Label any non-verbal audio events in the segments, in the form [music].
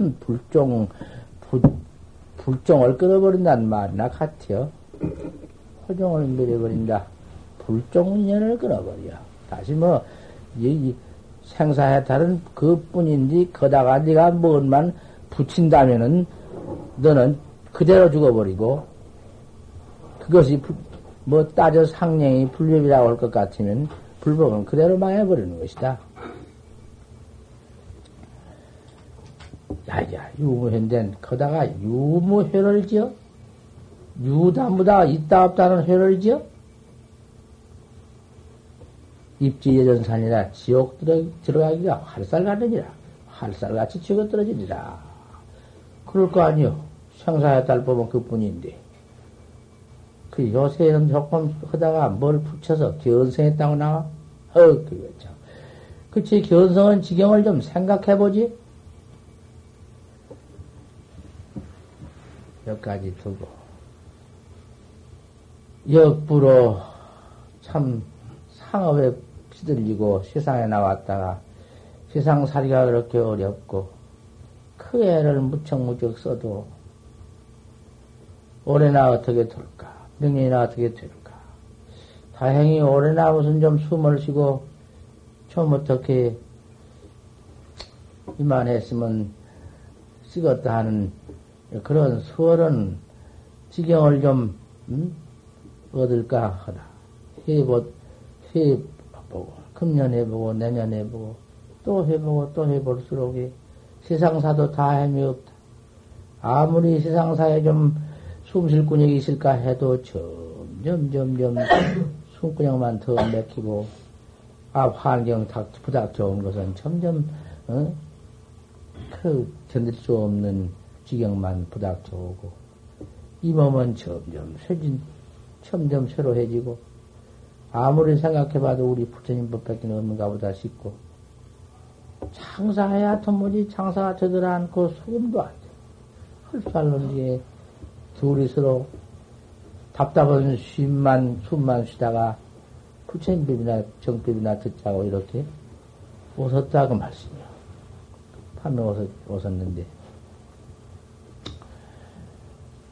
큰 불종, 불, 불종을 끊어버린다는 말이나 같아요. 호종을 밀어버린다. 불종 인연을 끊어버려. 다시 뭐, 이, 이 생사해탈은 그 뿐인데, 거다가 네가 뭔만 붙인다면은, 너는 그대로 죽어버리고, 그것이 부, 뭐 따져 상령이 불법이라고 할 것 같으면, 불법은 그대로 망해버리는 것이다. 야야, 유무현된, 거다가 유무회를 지어? 유다무다 있다 없다는 회를 지어? 입지 예전산이라 지옥 들어, 들어가기가 활살 가느니라. 활살같이 죽어 떨어지리라. 그럴 거 아니요. 생사에 딸 보면 그 뿐인데. 그 요새는 조금 하다가 뭘 붙여서 견성했다고 나와? 어, 그거 참. 그치, 견성은 지경을 좀 생각해보지? 여기까지 두고. 역부로 참 상업에 시들리고 세상에 나왔다가 세상살이가 그렇게 어렵고 그 애를 무척무척 써도 올해나 어떻게 될까? 명년이나 어떻게 될까? 다행히 올해나 무슨 좀 숨을 쉬고 좀 어떻게 이만했으면 쓰겄다 하는 그런 수월은 지경을 좀 음? 얻을까 하다. 해보, 해보고, 금년 해보고, 내년 해보고, 또 해보고, 또 해볼수록 세상사도 다 헤매 없다. 아무리 세상사에 좀 숨쉴 근육이 있을까 해도 점점, 점점 [coughs] 숨근육만 더 맥히고, 아, 환경 탁, 부닥 좋은 것은 점점, 어? 그, 견딜 수 없는 지경만 부닥 좋고, 이 몸은 점점 쇠진, 점점 새로해지고, 아무리 생각해봐도 우리 부처님 법밖에 없는가 보다 싶고, 창사해야 도무지 창사가 되들 않고 소금도 안 돼. 헐살론 뒤에 둘이 서로 답답한 쉼만, 숨만 쉬다가 부처님법이나 정법이나 듣자고 이렇게 웃었다 그 말씀이야. 판명 웃었, 웃었는데.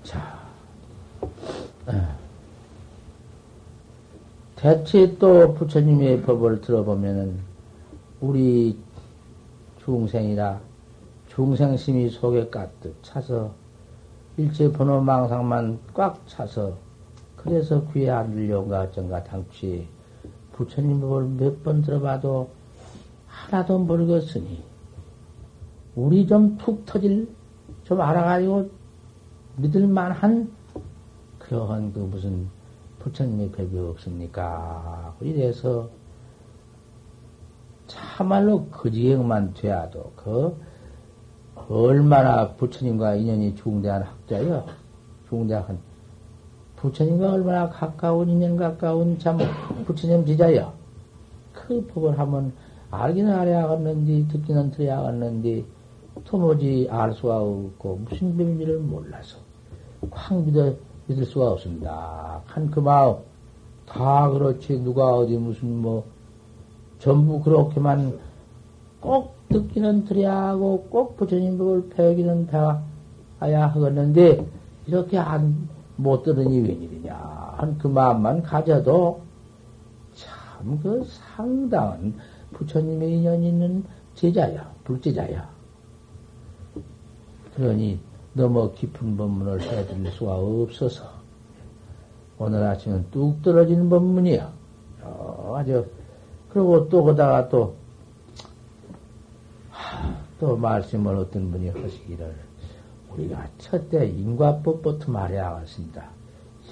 자. 대체 또 부처님의 법을 들어보면은 우리 중생이라 중생심이 속에 가득 차서 일체 번호 망상만 꽉 차서 그래서 귀에 안 들려온가 어쩐가 당취 부처님 법을 몇 번 들어봐도 하나도 모르겠으니 우리 좀 툭 터질 좀 알아가지고 믿을만한 그러한 그 무슨 부처님의 법이 없습니까? 이래서 참말로 그지경만 돼야도 그 얼마나 부처님과 인연이 중대한 학자요. 중대한 부처님과 얼마나 가까운 인연 가까운 참 부처님 지자요. 그 법을 한번 알기는 알아야겠는데 듣기는 들어야겠는데 도무지 알 수가 없고 무슨 법인지를 몰라서 확 믿어 믿을 수가 없습니다. 한 그 마음 다 그렇지. 누가 어디 무슨 뭐 전부 그렇게만 꼭 듣기는 들어야 하고 꼭 부처님 법을 배우기는 배워야 하겠는데 이렇게 안 못 들으니 웬일이냐. 한 그 마음만 가져도 참 그 상당한 부처님의 인연 있는 제자야 불제자야. 그러니 너무 깊은 법문을 해드릴 수가 없어서 오늘 아침은 뚝 떨어지는 법문이야. 아주 그리고 또 거다가 또, 또 말씀을 어떤 분이 하시기를 우리가 첫째 인과법부터 말해야겠습니다.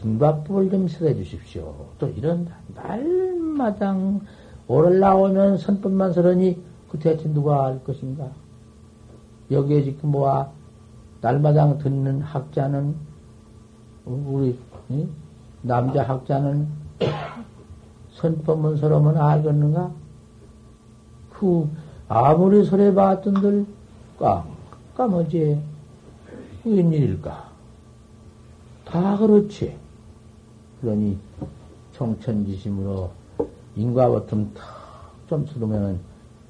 인과법을 좀 설해 주십시오. 또 이런 날마당 나오면 선법만 설하니 그 대체 누가 알 것인가? 여기에 지금 뭐야? 날마당 듣는 학자는, 우리, 남자 학자는 선법문 서러면 알겠는가? 그, 아무리 설해 봤던들, 까, 까머지, 웬일일까? 다 그렇지. 그러니, 청천지심으로 인과 버튼 탁좀 들으면은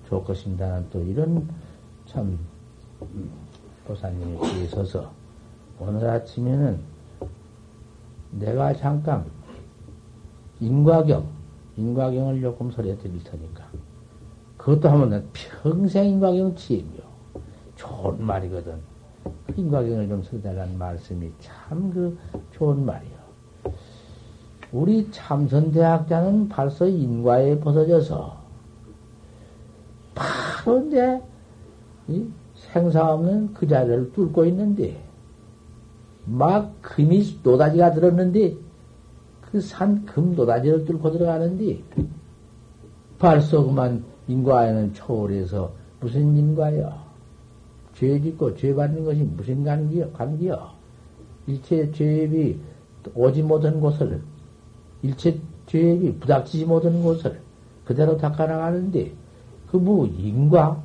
좋겠습니다는 또 이런 참, 보사님이 뒤에 서서 오늘 아침에는 내가 잠깐 인과경, 인과경을 조금 소리해 드릴 테니까 그것도 하면 평생 인과경 치임이요. 좋은 말이거든. 그 인과경을 좀 써달라는 말씀이 참 그 좋은 말이요. 우리 참선대학자는 벌써 인과에 벗어져서 바로 이제 생사 없는 그 자리를 뚫고 있는데 막 금이 노다지가 들었는데 그 산 금 노다지를 뚫고 들어가는데 벌써 그만 인과에는 초월해서 무슨 인과요? 죄 짓고 죄 받는 것이 무슨 관계요? 관계요? 일체 죄업이 오지 못한 곳을 일체 죄업이 부닥치지 못한 곳을 그대로 닦아나가는데 그 뭐 인과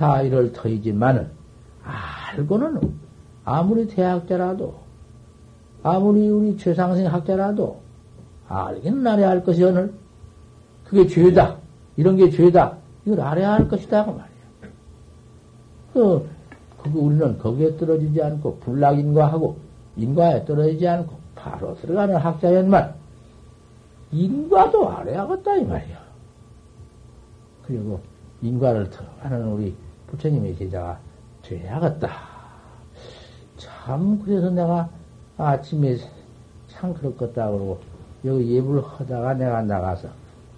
다 이럴 터이지만은 알고는 아무리 대학자라도 아무리 우리 최상생 학자라도 알기는 알아야 할 것이 오늘 그게 죄다 이런 게 죄다 이걸 알아야 할 것이다 그 말이야. 그 그거 우리는 거기에 떨어지지 않고 불락인과하고 인과에 떨어지지 않고 바로 들어가는 학자연만 인과도 알아야겠다 이 말이야. 그리고 인과를 들어가는 우리 부처님의 제자가 돼야겠다. 참 그래서 내가 아침에 참 그렇겠다 그러고 여기 예불 하다가 내가 나가서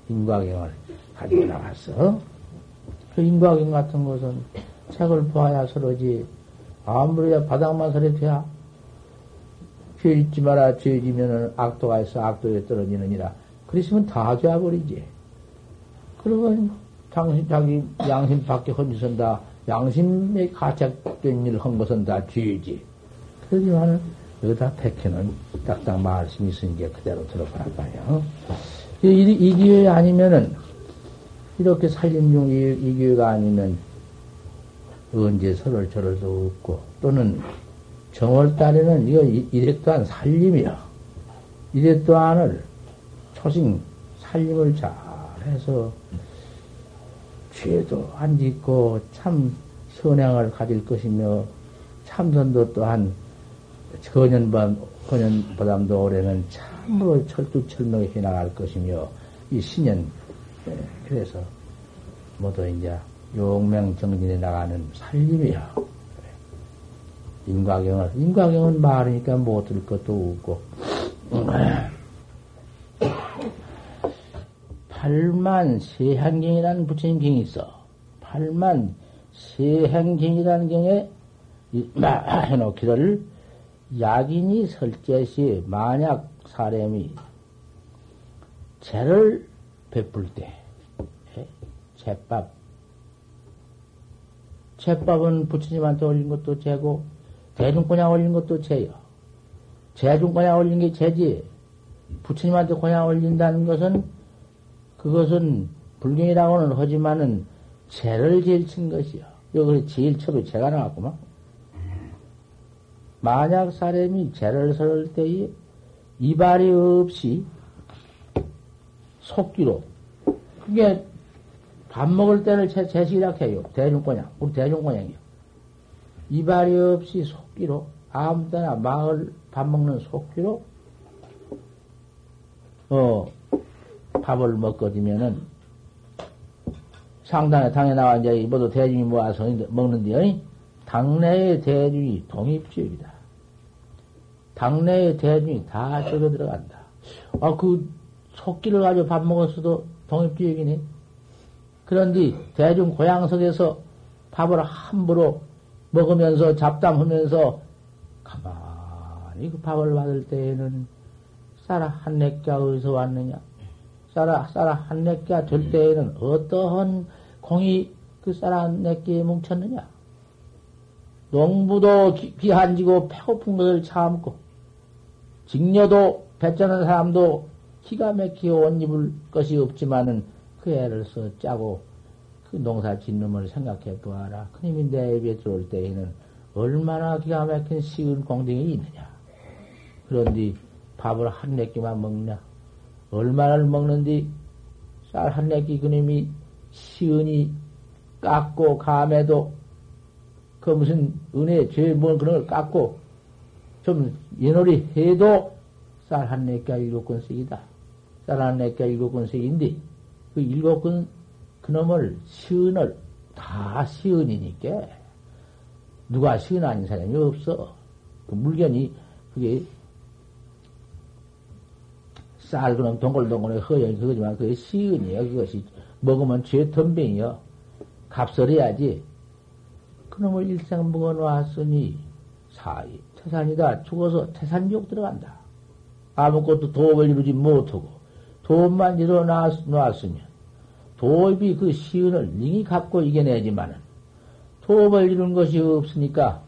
인과경을 가지고 나갔어. 그 인과경 같은 것은 책을 보아야 서로지. 아무리 바닥만 서려 돼야 죄 짓지 마라. 죄 지면은 악도가 있어. 악도에 떨어지느니라. 그랬으면 다 되어버리지. 그러면 당신 자기 양심 밖에 헌짓은 다 양심에 가책된 일한 것은 다 죄지 그러지만은 여기다 백해는 딱딱 말씀이 있으니까 그대로 들어봐 봐요. 이, 이, 기회 아니면은 이렇게 살림 중 이, 이 기회가 아니면 언제 서를 저럴 수 없고 또는 정월달에는 이거 이래 또한 살림이야. 이래 또한을 초생 살림을 잘 해서 죄도 안 짓고 참 선행을 가질 것이며 참선도 또한 전년반, 건년보담도 올해는 참으로 철두철명히 해나갈 것이며 이 신년 예, 그래서 모두 이제 용맹 정진에 나가는 살림이야. 인과경을, 인과경은 말하니까 못 들 것도 없고. 팔만 세행경이라는 부처님 경이 있어. 팔만 세행경이라는 경에 [clears throat] 해놓기를 약인이 설제시 만약 사람이 죄를 베풀 때, 제밥, 제밥은 부처님한테 올린 것도 죄고, 대중권양 올린 것도 죄요. 대중권양 올린 게 죄지. 부처님한테 권양 올린다는 것은, 그것은 불경이라고는 하지만은, 죄를 제일 친 것이요. 여기 제일 처음에 죄가 나왔구만. 만약 사람이 죄를 설을 때에 이발이 없이 속기로 그게 밥 먹을 때를 제, 제시라 해요. 대중권양. 우리 대중권양이요. 이발이 없이 속기로 아무 때나 마을 밥 먹는 속기로 어 밥을 먹거든면은 상단에 당에 나와 이제 모두 대중이 모아서 먹는데 당내의 대중이 독립지역이다. 당내의 대중이 다 썩어 들어간다. 아, 그 속기를 가지고 밥 먹었어도 독립주의이네. 그런데 대중 고향석에서 밥을 함부로 먹으면서 잡담하면서 가만히 그 밥을 받을 때에는 쌀아 한 렉가 어디서 왔느냐? 쌀아, 쌀아 한 렉가 될 때에는 어떠한 공이 그 쌀아 한 렉기에 뭉쳤느냐? 농부도 기한지고 배고픈 것을 참고 직녀도 배짜는 사람도 기가 막히게 옷 입을 것이 없지만은 그 애를 써 짜고 그 농사 짓는 걸 생각해 보아라. 그님이 내 입에 들어올 때에는 얼마나 기가 막힌 식은 공등이 있느냐. 그런데 밥을 한 내 끼만 먹냐. 얼마나 먹는디 쌀한 내끼 그님이 시은이 깎고 감에도 그 무슨 은혜, 죄, 뭐 그런 걸 깎고 좀 예놀이 해도 쌀한 내가 일곱 권씩이다. 쌀한 내가 일곱 권씩인데 그 일곱 권 그놈을 시은을 다 시은이니까 누가 시은 아닌 사람이 없어. 그 물건이 그게 쌀 그놈 동글동글해 허연 그거지만 그게 시은이야 그것이 먹으면 죄 덤뱅이여 값을 해야지. 그놈을 일생 먹어놓았으니 사이 태산이다. 죽어서 태산지옥 들어간다. 아무것도 도업을 이루지 못하고 도업만 일어놨으면 도업이 그 시은을 링이 갖고 이겨내지만은 도업을 이룬 것이 없으니까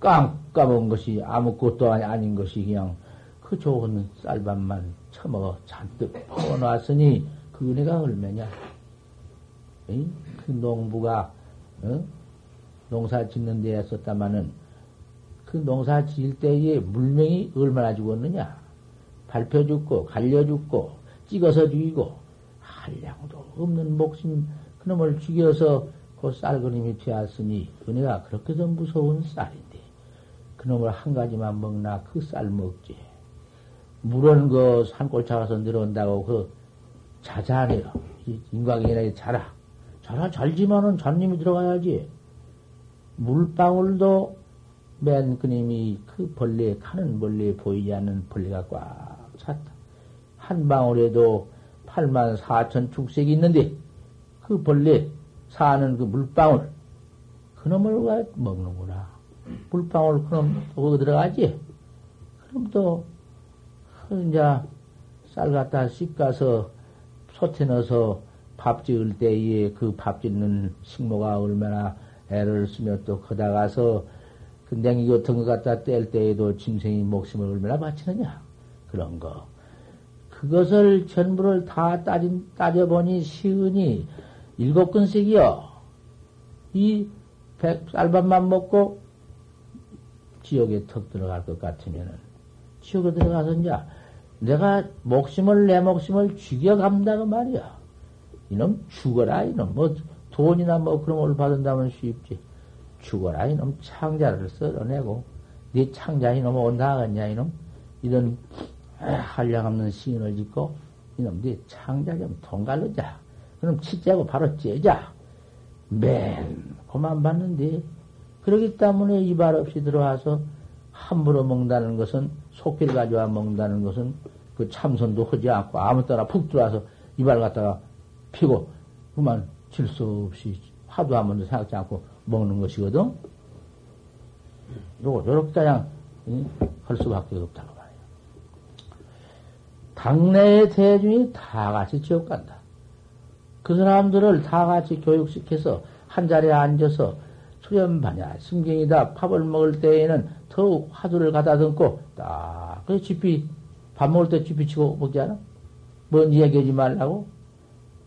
깜깜한 것이 아무것도 아닌 것이 그냥 그 좋은 쌀밥만 처먹어 잔뜩 퍼놨으니 그 은혜가 얼마냐? 그 농부가 어? 농사 짓는 데에 썼다마는 그 농사 지을 때에 물명이 얼마나 죽었느냐? 밟혀 죽고 갈려 죽고 찍어서 죽이고 한량도 없는 목숨 그놈을 죽여서 그 쌀그림이 되었으니 은혜가 그렇게도 무서운 쌀인데 그놈을 한 가지만 먹나 그 쌀 먹지. 물은 그 산골 차가서 내려온다고 그 자자하네요. 인과경이나 자라. 자라 잘지만은 잔님이 들어가야지. 물방울도 맨 그님이 그 벌레, 가는 벌레 보이지 않는 벌레가 꽉 찼다. 한 방울에도 8만 4천 축색이 있는데 그 벌레 사는 그 물방울 그놈을 먹는구나. 물방울 그놈 거기 들어가지? 그럼 또 이제 쌀 갖다 씻가서 솥에 넣어서 밥 지을 때에 그 밥 짓는 식모가 얼마나 애를 쓰며 또 거다가서 그 냉이 같은 거 갖다 뗄 때에도 짐승이 목숨을 얼마나 바치느냐. 그런 거. 그것을 전부를 다 따진, 따져보니 시은이 일곱 근씩이요. 이 백, 쌀밥만 먹고 지옥에 턱 들어갈 것 같으면은 지옥에 들어가서 이제 내가 목숨을, 내 목숨을 죽여간다고 말이야. 이놈 죽어라, 이놈. 뭐, 돈이나 뭐 그런 걸 받은다면 쉽지. 죽어라, 이놈. 창자를 썰어내고, 네 창자 이놈 온다 하겠냐, 이놈. 이런 한량없는 시인을 짓고, 이놈, 네 창자 좀 통갈르자. 그럼 치자고 바로 째자. 맨, 그만 받는데. 그러기 때문에 이발 없이 들어와서 함부로 먹는다는 것은, 속기를 가져와 먹는다는 것은 그 참선도 하지 않고 아무 때나 푹 들어와서 이발 갖다가 피고 그만 질수 없이 화도 한 번도 생각지 않고 먹는 것이거든. 요거 요렇게 그냥 할 수밖에 없다고 말이야. 당내의 대중이 다 같이 지옥 간다. 그 사람들을 다 같이 교육시켜서 한 자리에 앉아서 수련반야, 승경이다, 밥을 먹을 때에는 더욱 화두를 가다 듣고 딱, 그 집이 밥 먹을 때 쥐비치고 먹지 않아? 뭔 이야기하지 말라고?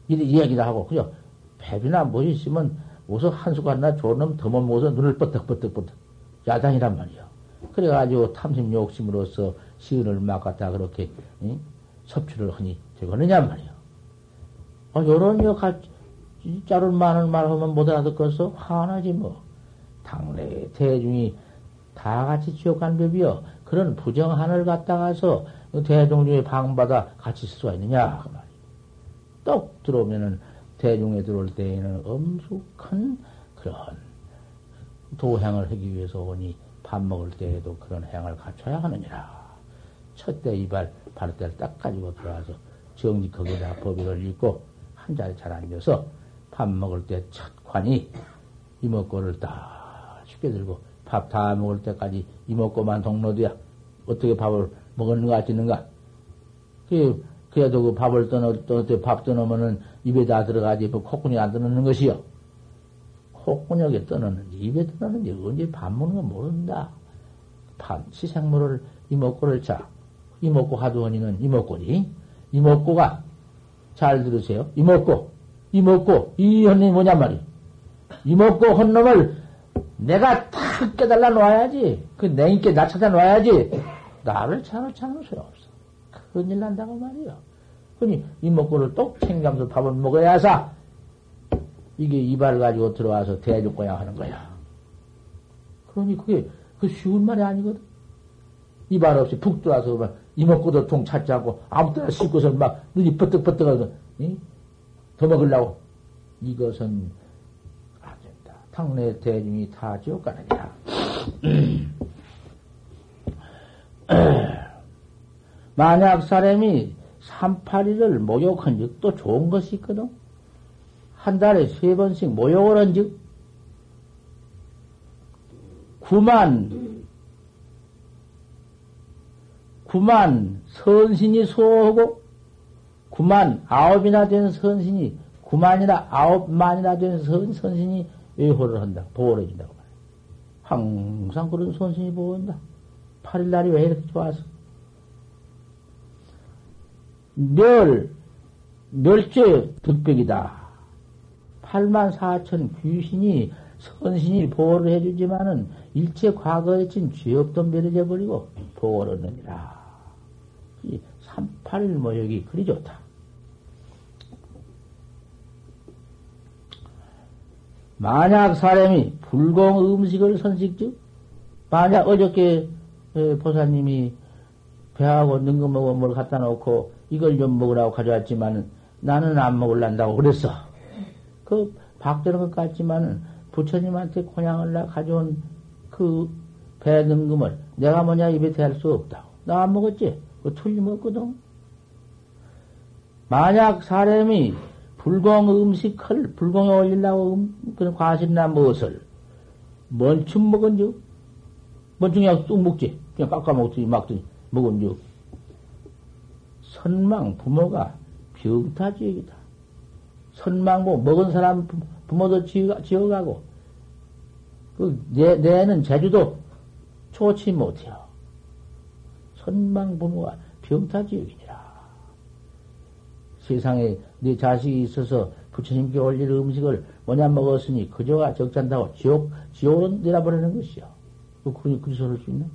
이야기도 하고, 그죠? 배비나 뭐 있으면, 우선 한 숟갈이나 좋은 놈더못 먹어서 눈을 뻗덕뻗덕뻗덕. 야단이란 말이야. 그래가지고 탐심 욕심으로서 시은을 막 갖다 그렇게, 응? 섭취를 하니 되거느냐 말이야. 아, 요런 여 자를 많은 말 하면 못 알아듣겠어? 화나지 뭐. 당내 대중이 다 같이 지옥 간 법이여. 그런 부정한을 갖다가서 그 대중중에 방받아 같이 쓸 수가 있느냐 그 말이야. 떡 들어오면은 대중에 들어올 때에는 엄숙한 그런 도행을 하기 위해서 오니 밥 먹을 때에도 그런 행을 갖춰야 하느니라. 첫때 이발 바로 때를 딱 가지고 들어와서 정직하게다 법의를 읽고 한 자리 잘 앉아서 밥 먹을 때 첫 관이 이먹고를 딱 쉽게 들고 밥 다 먹을 때까지 이먹고만 동로돼야 어떻게 밥을 먹었는가, 같지는가? 그, 그래도 그 밥을 떠넣, 떠넣, 밥 떠넣으면은 입에 다 들어가지, 뭐 콧구멍에 안 떠넣는 것이요. 콧구멍에 떠넣는지, 입에 떠넣는지, 언제 밥 먹는 거 모른다. 밥, 시생물을, 이먹고를 자. 이먹고 하두원이는 이먹고니. 이먹고가, 잘 들으세요. 이먹고, 이먹고, 이 헌놈이 뭐냔 말이야. 이먹고 헌놈을 내가 탁 깨달라 놔야지. 그 내 인께 나 찾아 놔야지. 나를 찾아놓자는 소용없어. 큰일 난다고 말이야. 그니 이 먹고를 똑 챙기면서 밥을 먹어야 해서 이게 이발 가지고 들어와서 대줄 거야 하는 거야. 그러니 그게 그 쉬운 말이 아니거든. 이말 없이 푹 들어와서 막 이먹고도 통 찾지 않고 아무 때나 씻고서 막 눈이 뻗떡뻗떡하서 더 먹으려고 이것은 안 된다. 당내 대중이 다 지옥 가느냐. 만약 사람이 382를 모욕한 적도 좋은 것이 있거든. 한 달에 세 번씩 모욕을 한 적, 구만, 구만 선신이 소하고, 구만 아홉이나 된 선신이, 구만이나 아홉만이나 된 선, 선신이 외호를 한다. 보호를 해준다고 말이야. 항상 그런 선신이 보호한다. 8일 날이 왜 이렇게 좋아서? 멸, 멸죄 득백이다. 8만 4천 귀신이 선신이 보호를 해주지만은 일체 과거에 진죄 없던 멸을 해버리고 보호를 얻느니라. 이 38일 모욕이 그리 좋다. 만약 사람이 불공 음식을 선식즉, 만약 어저께 보사님이 배하고 먹어 뭘 갖다 놓고 이걸 좀 먹으라고 가져왔지만은 나는 안 먹을란다고 그랬어. 그 박대는 것 같지만은 부처님한테 곤양을 나 가져온 그 배 능금을 내가 뭐냐 입에 대할 수 없다고. 나 안 먹었지? 그 틀림없거든. 만약 사람이 불공 음식을 불공에 올리려고 음, 그런 과실이나 무엇을 먼춤 먹은 즉 먼충이 뚝 먹지. 그냥 깎아 먹더니 막더니 먹은 즉 선망 부모가 병타지역이다. 선망부 먹은 사람 부모도 지어가고 그 내, 내는 제주도 좋지 못해요. 선망 부모가 병타지역이니라. 세상에 네 자식이 있어서 부처님께 올릴 음식을 뭐냐 먹었으니 그저가 적잔다고 지옥, 지옥으로 내려버리는 것이요. 그, 그, 그 소리를 수 있나?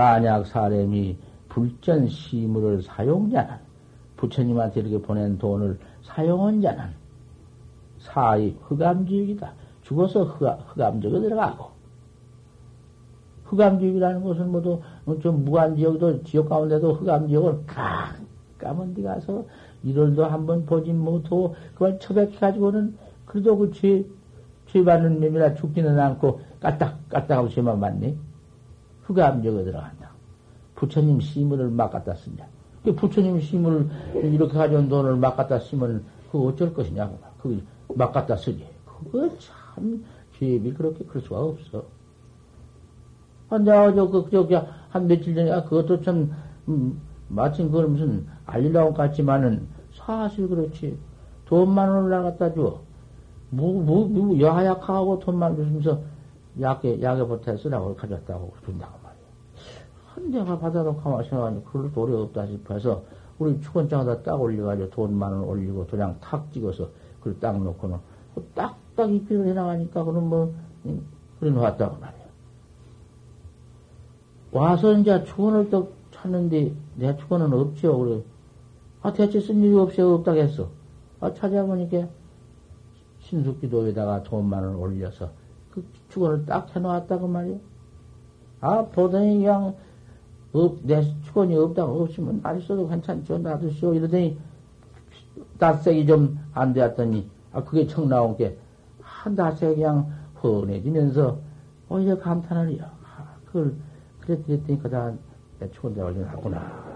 만약 사람이 불전 시물을 사용자는 부처님한테 이렇게 보낸 돈을 사용한 자는 사의 흑암지역이다. 죽어서 흑암, 지역에 들어가고 흑암지역이라는 것은 모두 좀 무한지역도 지역 가운데도 흑암지역을 깜깜한 데 가서 이럴도 한번 보지 못하고 그걸 처백해가지고는 그래도 그 죄, 죄 받는 놈이라 죽지는 않고 까딱 까딱하고 죄만 받니? 흑암지역에 들어간다. 부처님 시문을 막 갖다 쓰냐. 그 부처님 시문을 이렇게 가져온 돈을 막 갖다 쓰면 그거 어쩔 것이냐고. 그막 갖다 쓰지. 그거 참, 죄비 그렇게 그럴 수가 없어. 아, 내가 저, 그, 저기, 한 며칠 전에, 아, 그것도 참, 음, 마침 그걸 무슨 알리라고 같지만은 사실 그렇지. 돈만 나갔다 줘. 뭐, 뭐, 뭐, 여하약하고 돈만 주면서 약에, 약에 보태 쓰라고 가져왔다고 준다고. 내가 받아놓고 가만 생각하니 그럴 도리 없다 싶어서 우리 축원장에다 딱 올려가지고 돈만 원 올리고 도장 탁 찍어서 그걸 딱 놓고는 딱딱 입히를 해나가니까 그럼 뭐 그래 놓았다고 말이야. 와서 이제 축원을 또 찾는데 내 축원은 없죠. 그래. 아 대체 쓴 일이 없이 없다고 했어. 아 찾아보니까 신숙기도에다가 돈만 원 올려서 그 축원을 딱 해놓았다고 말이야. 아 보더니 그냥 없, 내 축원이 없다고 없으면 안 있어도 괜찮죠. 놔두시오. 이러더니, 낯색이 좀 안 되었더니, 아, 그게 청 나온 게, 한 낯색이 그냥 훤해지면서, 오히려 감탄을 해요. 아, 그걸, 그랬더니, 그다 내 축원대 올려놨구나.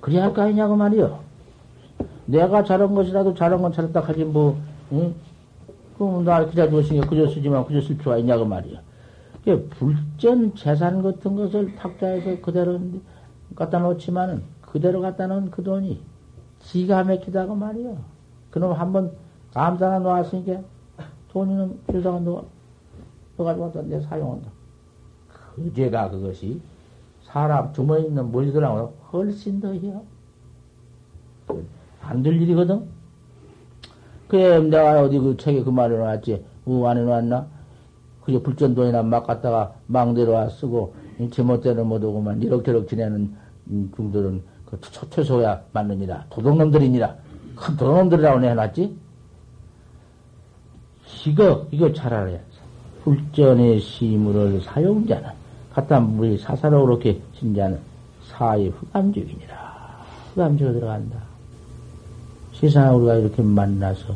그래야 할 거 아니냐고 말이요. 내가 잘한 것이라도 잘한 건 잘했다 하지 뭐, 응? 그럼 나 그자 주었으니까 그저 쓰지만 그저 쓸 필요가 있냐고 말이요. 불전 재산 같은 것을 탁자해서 그대로 갖다 놓지만은 그대로 갖다 놓은 그 돈이 기가 막히다고 말이요. 그놈 한번 감사나 놓았으니까 돈이는 필요가 놓아, 넣어가지고 갖다 내 사용한다. 그 죄가 그것이 사람 주머니에 있는 물들하고 훨씬 더해요. 안 될 일이거든. 그래, 내가 어디 그 책에 그 말을 놨지. 우 안에 놨나? 그저 불전돈이나 막 갖다가 망대로 와 쓰고, 제멋대로 못 오고만 이럭저럭 지내는 중들은 그 초퇴소야 맞느니라. 도둑놈들이니라. 큰 도둑놈들이라고 내놨지? 지거, 이거 잘 알아야 돼. 불전의 시물을 사용자는, 갖다 물이 사사로 그렇게 신자는 사의 흑암적이니라. 흑암적으로 들어간다. 세상에 우리가 이렇게 만나서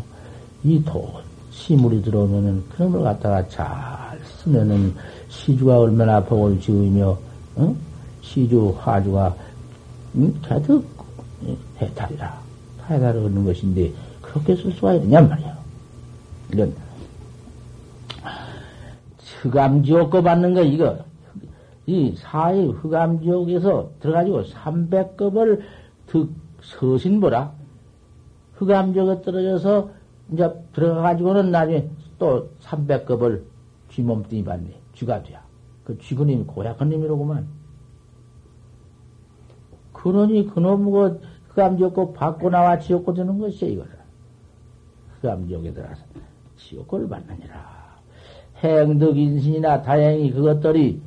이 돈, 시물이 들어오면은 그런 걸 갖다가 잘 쓰면은 시주가 얼마나 복을 지으며, 응? 시주, 화주가, 응? 가득 해탈이라. 해탈을 얻는 것인데, 그렇게 쓸 수가 있느냐 말이야. 이런, 흑암지옥 거 받는 거, 이거. 이 사의 흑암지옥에서 들어가지고 300급을 득, 서신 보라. 흑암지옥에 떨어져서 이제 들어가가지고는 나중에 또 300급을 쥐몸뚱이 받네. 쥐가 돼야. 그 쥐그님이 고약한 놈이로구만. 그러니 그놈 그 흑암지옥고 받고 나와 지옥고 되는 것이야, 이거는. 흑암지옥에 들어가서 지옥고를 받느니라. 행덕 인신이나 다행히 그것들이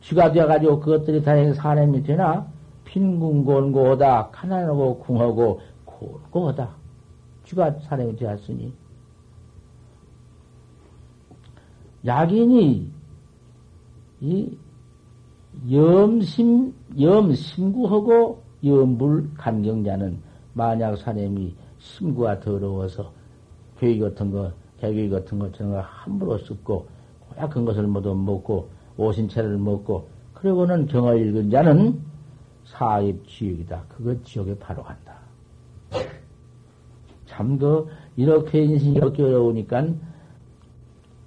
쥐가 되어가지고 그것들이 다행히 사람이 되나? 빈궁곤고하다, 가난하고 궁하고 곤고하다. 쥐가 사람이 되었으니. 약인이 이 염심, 염심구하고 염불 간경자는 만약 사람이 심구가 더러워서 교육 같은 거, 개교육 같은 거, 저런 거 함부로 습고, 약한 것을 모두 먹고, 오신채를 먹고, 그리고는 경어 읽은 자는 사입 지옥이다. 그거 지옥에 바로 간다. 참, 그, 이렇게 인생이 이렇게 어려우니까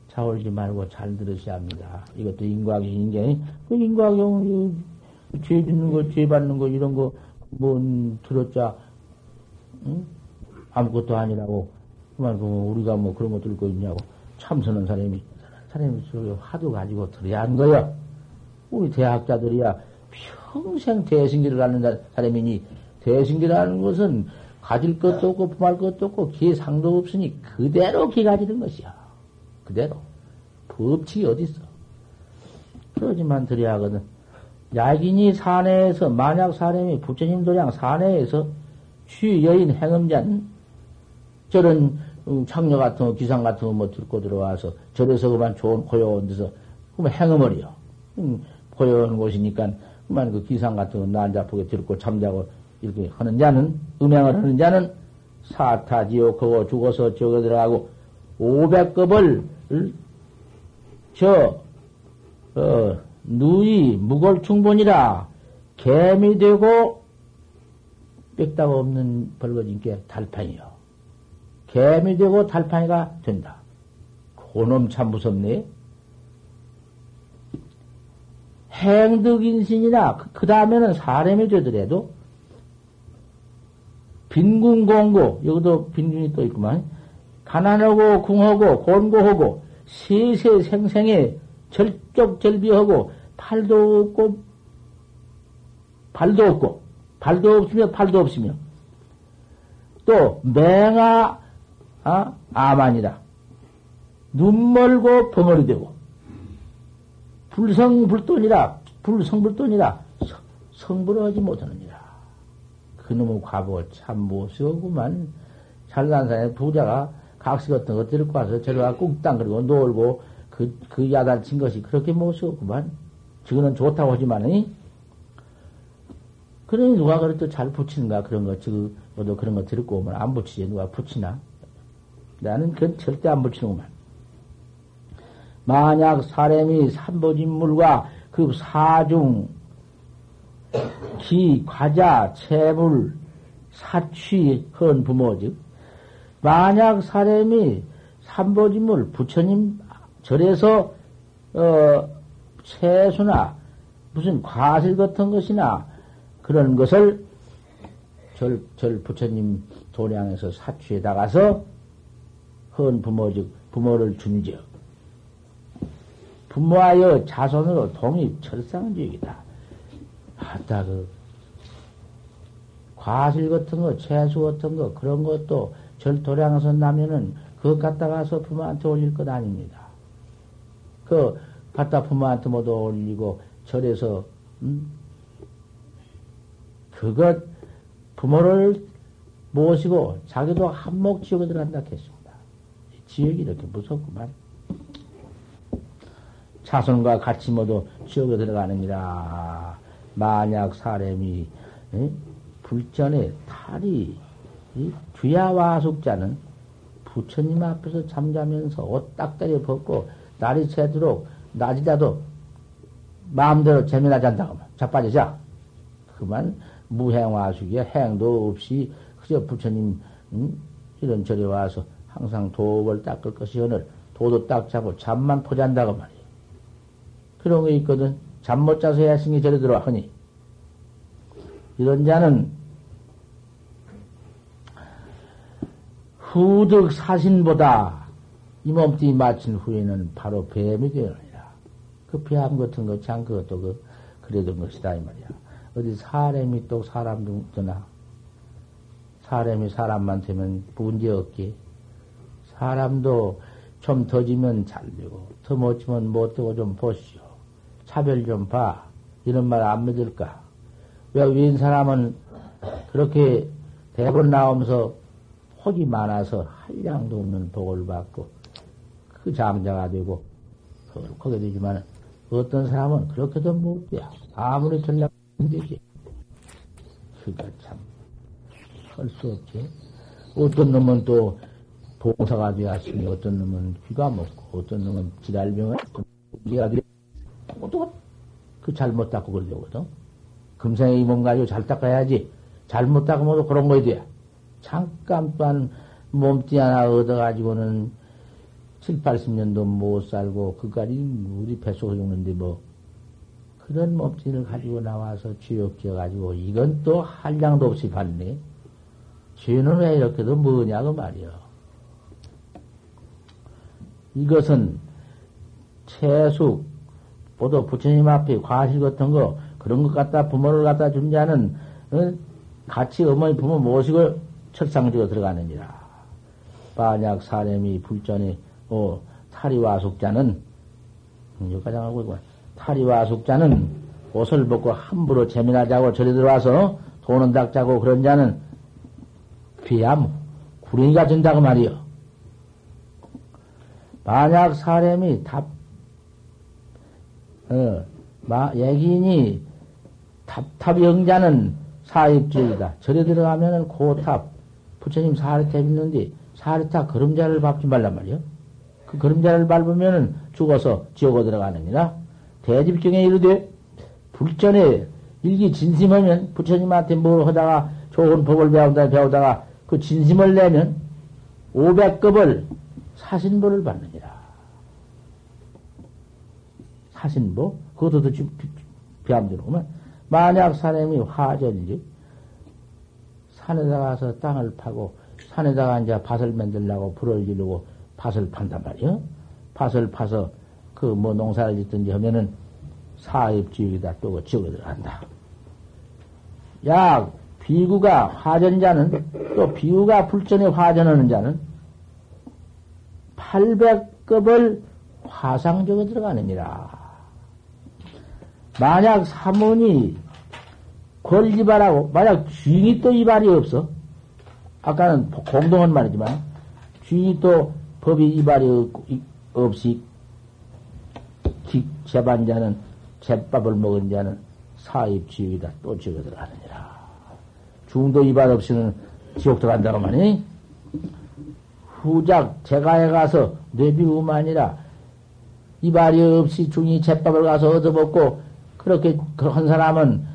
자올지 말고 잘 들으셔야 합니다. 이것도 인과경, 인경이, 그 인과경, 죄 짓는 거, 죄 받는 거, 이런 거, 뭔, 들었자, 응? 아무것도 아니라고. 그만, 그, 우리가 뭐 그런 거 들고 있냐고. 참선한 사람이, 사람이 저기 화두 가지고 들어야 하는 거야. 우리 대학자들이야 평생 대승기를 하는 사람이니, 대승기라는 것은 가질 것도 없고, 품할 것도 없고, 기회 상도 없으니 그대로 기 가지는 것이야. 그대로. 법칙이 어딨어. 그러지만 드려야 하거든. 야긴이 사내에서, 만약 사람이 부처님 도량 사내에서 취 여인 행음자는 저런 창녀 같은 거, 기상 같은 거뭐 듣고 들어와서 절에서 그만 좋은 고요한 데서 그만 행음을 해요. 음, 고요한 곳이니까 그만 그 기상 같은 거 난잡하게 듣고 잠자고 이렇게 하는 자는, 음행을 하는 자는 사타지옥 하고 죽어서 지옥에 들어가고 500급을 저, 어, 누이 무골충본이라 개미 되고 빽다가 없는 벌거진게 달판이요. 개미 되고 달판이가 된다. 그놈 참 무섭네. 행덕인신이나 그, 그 다음에는 사람이 되더라도 빈궁 공고 여기도 빈궁이 또 있구만. 가난하고 궁하고 곤고하고 세세 생생에 절적절비하고 팔도 없고 발도 없고 발도 없으며 팔도 없으며. 또 맹아 아, 아만이라 눈 멀고 벙어리 되고. 불성불돈이라 불성불돈이라. 성불을 하지 못하느니라 그놈의 과거 참 못쓰구만. 잘난 사람의 부자가 각시 같은 거 들고 와서 저러가 꾹땅 그리고 놀고 그, 그 야단 친 것이 그렇게 못쓰구만. 지금은 좋다고 하지만은 그러니 누가 그래도 잘 붙이는가 그런 거 지금 뭐도 그런 거 들고 오면 안 붙이지. 누가 붙이나? 나는 그건 절대 안 붙이는구만. 만약 사람이 삼보진물과 그 사중 기, 과자, 채물, 사취, 헌 부모, 즉, 만약 사람이 삼보지물 부처님 절에서 어, 채수나 무슨 과실 같은 것이나 그런 것을 절, 절 부처님 도량에서 사취에 다가서 헌 부모 즉 부모를 준적 부모하여 자손으로 독립 철상주의이다. 아따 그 과실 같은 거, 채수 같은 거 그런 것도 절 도량에서 나면은 그것 갖다가서 부모한테 올릴 것 아닙니다. 그 갖다 부모한테 모두 올리고 절에서 음? 그것 부모를 모시고 자기도 한몫 지옥에 들어간다 했습니다. 지역이 이렇게 무섭구만. 자손과 같이 모두 지옥에 들어가느니라. 만약 사람이 에? 불전에 탈이 귀야와숙자는 부처님 앞에서 잠자면서 옷 딱다리 벗고 날이 새도록 낮이라도 마음대로 재미나지 않다고 자빠지자. 그만 무행화숙이야 행도 없이 그저 부처님 음? 이런 절에 와서 항상 도업을 닦을 것이 오늘 도도 딱 자고 잠만 포잔다고 말이야. 그런 게 있거든. 잠 못 자서 야신이 절에 들어와 하니 이런 자는 후득 사신보다 이 몸뚱이 마친 후에는 바로 뱀이 되어니라. 그뱀 같은 거, 참 그것도 그, 그래던 것이다, 이 말이야. 어디 사람이 또 사람 되나? 사람이 사람만 되면 문제 없게. 사람도 좀 더 지면 잘 되고, 더 못 지면 못 되고 좀 보시오. 차별 좀 봐. 이런 말 안 믿을까? 왜, 웬 사람은 그렇게 대본 나오면서 혹이 많아서 한량도 없는 복을 받고 그 장자가 되고 거룩하게 되지만 어떤 사람은 그렇게도 못 돼. 아무리 전략 안 되지. 그가 참 할 수 없지. 어떤 놈은 또 봉사가 되었으니 어떤 놈은 귀가 먹고 어떤 놈은 지랄병을 우리가 또 그 잘못 닦고 그러거든. 금생에 이몸 가지고 잘 닦아야지. 잘못 닦으면 그런 거에 돼. 잠깐 또한 몸띠 하나 얻어가지고는 7, 80년도 못 살고, 그까지 우리 뱃속에 죽는데 뭐, 그런 몸뚱이를 가지고 나와서 지옥 지어가지고, 이건 또 한량도 없이 받네. 죄는 왜 이렇게도 뭐냐고 말이요. 이것은 채숙, 보도 부처님 앞에 과실 같은 거, 그런 것 갖다 부모를 갖다 준 자는, 어? 같이 어머니 부모 모시고 철상지어 들어가느니라. 만약 사람이 불전에 어, 탈이와숙자는 여기까지 하고 있고 탈이와숙자는 옷을 벗고 함부로 재미나자고 저리 들어와서 돈은 닦자고 그런 자는 귀암 구렁이가 된다고 말이요. 만약 사람이 답, 어, 마, 얘기인이 답탑 영자는 사입주의다. 절에 들어가면은 고탑, 부처님 사리탑 있는데 사리탑 걸음자를 밟지 말란 말이요. 그 걸음자를 밟으면은 죽어서 지옥에 들어가느니라. 대집경에 이르되 불전에 일기 진심하면 부처님한테 뭘 하다가 좋은 법을 배우다 배우다가 그 진심을 내면 500급을 사신보를 받느니라. 사신보? 그것도 더 비함되는구만. 만약 사람이 화전이지, 산에다 가서 땅을 파고 산에다가 이제 밭을 만들려고 불을 지르고 밭을 판단 말이요. 밭을 파서 그 뭐 농사를 짓든지 하면은 사입지역이다 또 지옥에 들어간다. 약 비구가 화전자는 또 비구가 불전에 화전하는 자는 800급을 화상적에 들어가느니라. 만약 사문이 권리발하고 만약 주인이 또 이발이 없어. 아까는 공동은 말이지만 주인이 또 법이 이발이 없이 재반자는 제밥을 먹은 자는 사입지옥이다. 또 지옥에 들어가느니라. 중도 이발 없이는 지옥 들어간다고 말이니? 후작 제가에 가서 뇌비우만이라 이발이 없이 중이 제밥을 가서 얻어먹고 그렇게 한 사람은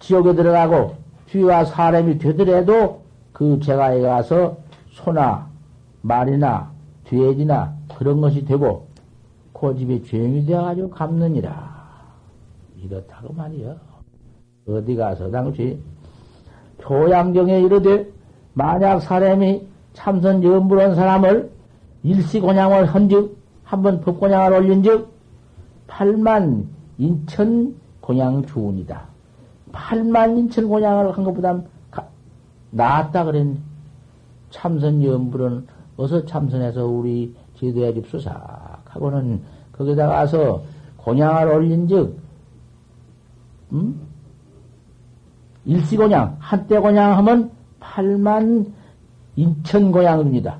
지옥에 들어가고 뒤와 사람이 되더라도 그 제가에 가서 소나 말이나 돼지나 그런 것이 되고 그 집에 죄인이 되어가지고 갚느니라. 이렇다고 말이요. 어디 가서 당시 교양경에 이르되 만약 사람이 참선 염불한 사람을 일시곤양을 한즉 한번 법곤양을 올린즉 8만 인천 곤양 주운이다. 8만 인천 곤양을 한 것보다 낫다 그랬네. 참선 염불은 어서 참선해서 우리 제도해 줍소사 하고는 거기다 가서 곤양을 올린 즉, 음? 일시곤양, 한때 곤양 하면 8만 인천 곤양입니다.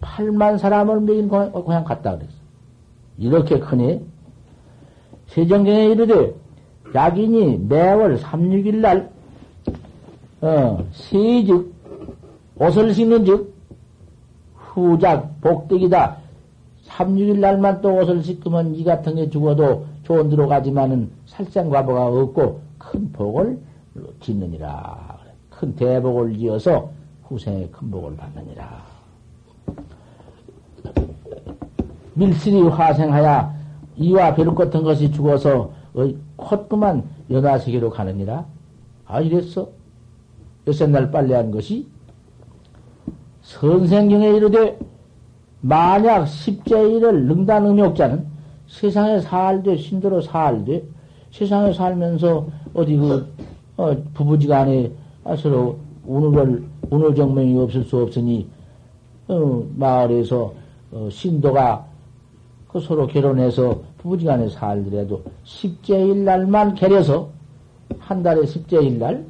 8만 사람을 먹인 고향 갔다 그랬어. 이렇게 크니 세정경에 이르되 약인이 매월 3, 6일 날 어, 세즉 옷을 신는 즉 후작 복덕이다. 3, 6일 날만 또 옷을 씻으면 이 같은 게 죽어도 좋은 데로 가지만은 살생 과보가 없고 큰 복을 짓느니라. 큰 대복을 지어서 후생에 큰 복을 받느니라. 밀실이 화생하여 이와 벼룩 같은 것이 죽어서 콧그만 연화세계로 가느니라. 아, 이랬어. 여섯 날 빨래한 것이 선생경에 이르되 만약 십제일을 능단 의미옥자는 세상에 살되 신도로 살되 세상에 살면서 어디 그 어, 부부지간에 서로 오늘을 오늘 정명이 없을 수 없으니 어, 마을에서 어, 신도가 그 서로 결혼해서 부부지간에 살더라도 십제일 날만 개려서 한 달에 십제일 날?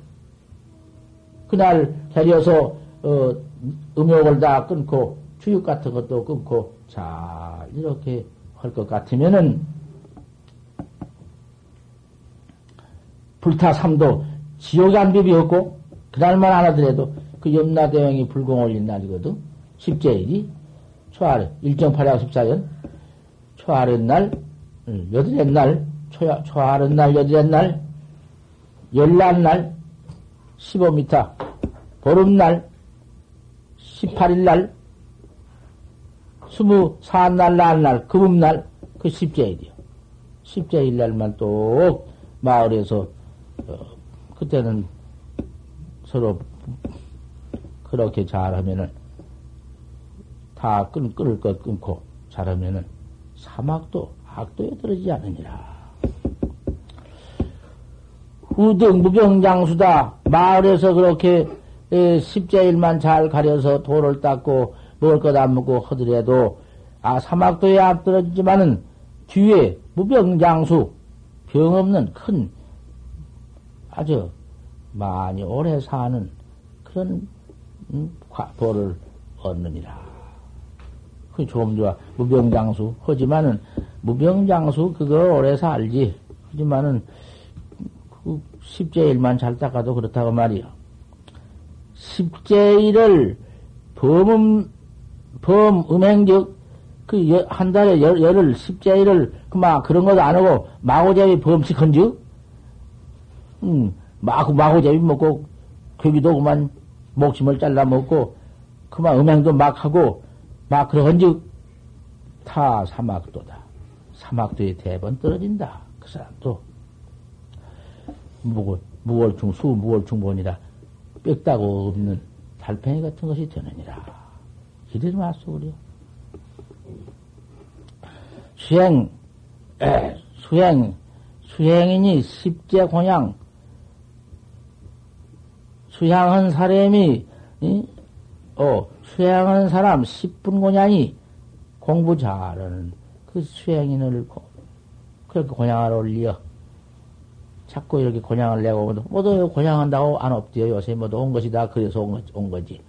그날 개려서 어, 음욕을 다 끊고 주육 같은 것도 끊고 잘 이렇게 할 것 같으면은 불타 삼도 지옥에 안 비비 없고 그날만 안 하더라도 그 염라대왕이 불공 올린 날이거든. 십제일이. 초하래 일정팔약 십사년. 초하렛 날 여덟의 날 초하렛 날 여덟의 날 열날 날 15m 보름날 18일 날 스무 사날 날날 금음날 그 십제일이요. 십제일 날만 또 마을에서 어, 그때는 서로 그렇게 잘하면은 다 끊, 끊을 것 끊고 잘하면은 사막도 악도에 떨어지지 않으니라. 후등 무병장수다. 마을에서 그렇게 십자일만 잘 가려서 돌을 닦고 먹을 것 안 먹고 하더라도 아 사막도에 안 떨어지지만은 뒤에 무병장수 병 없는 큰 아주 많이 오래 사는 그런 음, 벌을 얻느니라. 그 조금 좋아. 무병장수. 하지만은, 무병장수 그거 오래 살지. 하지만은, 그 십제일만 잘 닦아도 그렇다고 말이요. 십제일을 범음, 범 음행적, 그, 한 달에 열, 열을, 십제일을, 그, 막, 그런 것도 안 하고, 마고제비 범칙한 즉, 음, 마구, 마고제비 먹고, 괴기도 그만, 목심을 잘라 먹고, 그만 음행도 막 하고, 막 그런즉 타 사막도다. 사막도에 대번 떨어진다. 그 사람도 무골, 무골충, 수 무골충본이라 빽다고 없는 달팽이 같은 것이 되느니라. 이래도 말소 그래요. 수행, 에, 수행, 수행이니 십제 공양, 수양한 사람이, 이? 어, 수행하는 사람 10분 고냥이 공부 잘하는 그 수행인을 그렇게 고냥을 올려. 자꾸 이렇게 고냥을 내고, 모두 고냥한다고 안 없대요. 요새 모두 온 것이 다 그래서 온, 온 거지.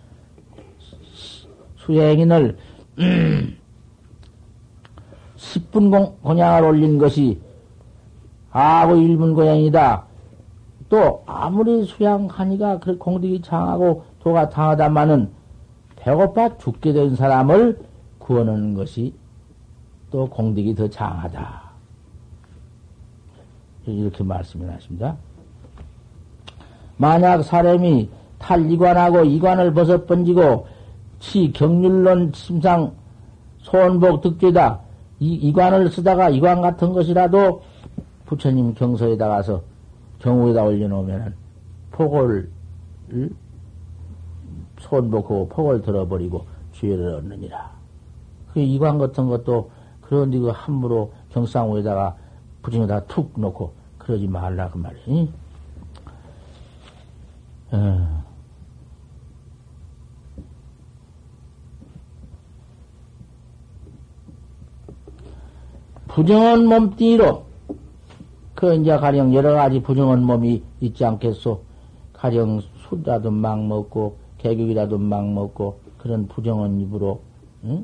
수행인을, 음, 10분 공, 고냥을 올린 것이 아고 1분 고냥이다. 또, 아무리 수양하니까 그 공덕이 장하고 도가 당하다마는 배고파 죽게 된 사람을 구하는 것이 또 공덕이 더 장하다. 이렇게 말씀을 하십니다. 만약 사람이 탈이관하고 이관을 벗어 번지고 치 경률론 심상 소원복 득죄다. 이 이관을 쓰다가 이관 같은 것이라도 부처님 경서에다 가서 경우에다 올려놓으면 폭을 손복하고 폭을 들어버리고 죄를 얻느니라. 그 이관 같은 것도 그런 데 그 함부로 경상우에다가 부정에다가 툭 놓고 그러지 말라 그 말이니. 어. 부정한 몸띠로 그 이제 가령 여러 가지 부정한 몸이 있지 않겠소. 가령 술이라도 막 먹고 개격이라도 막 먹고 그런 부정한 입으로 응?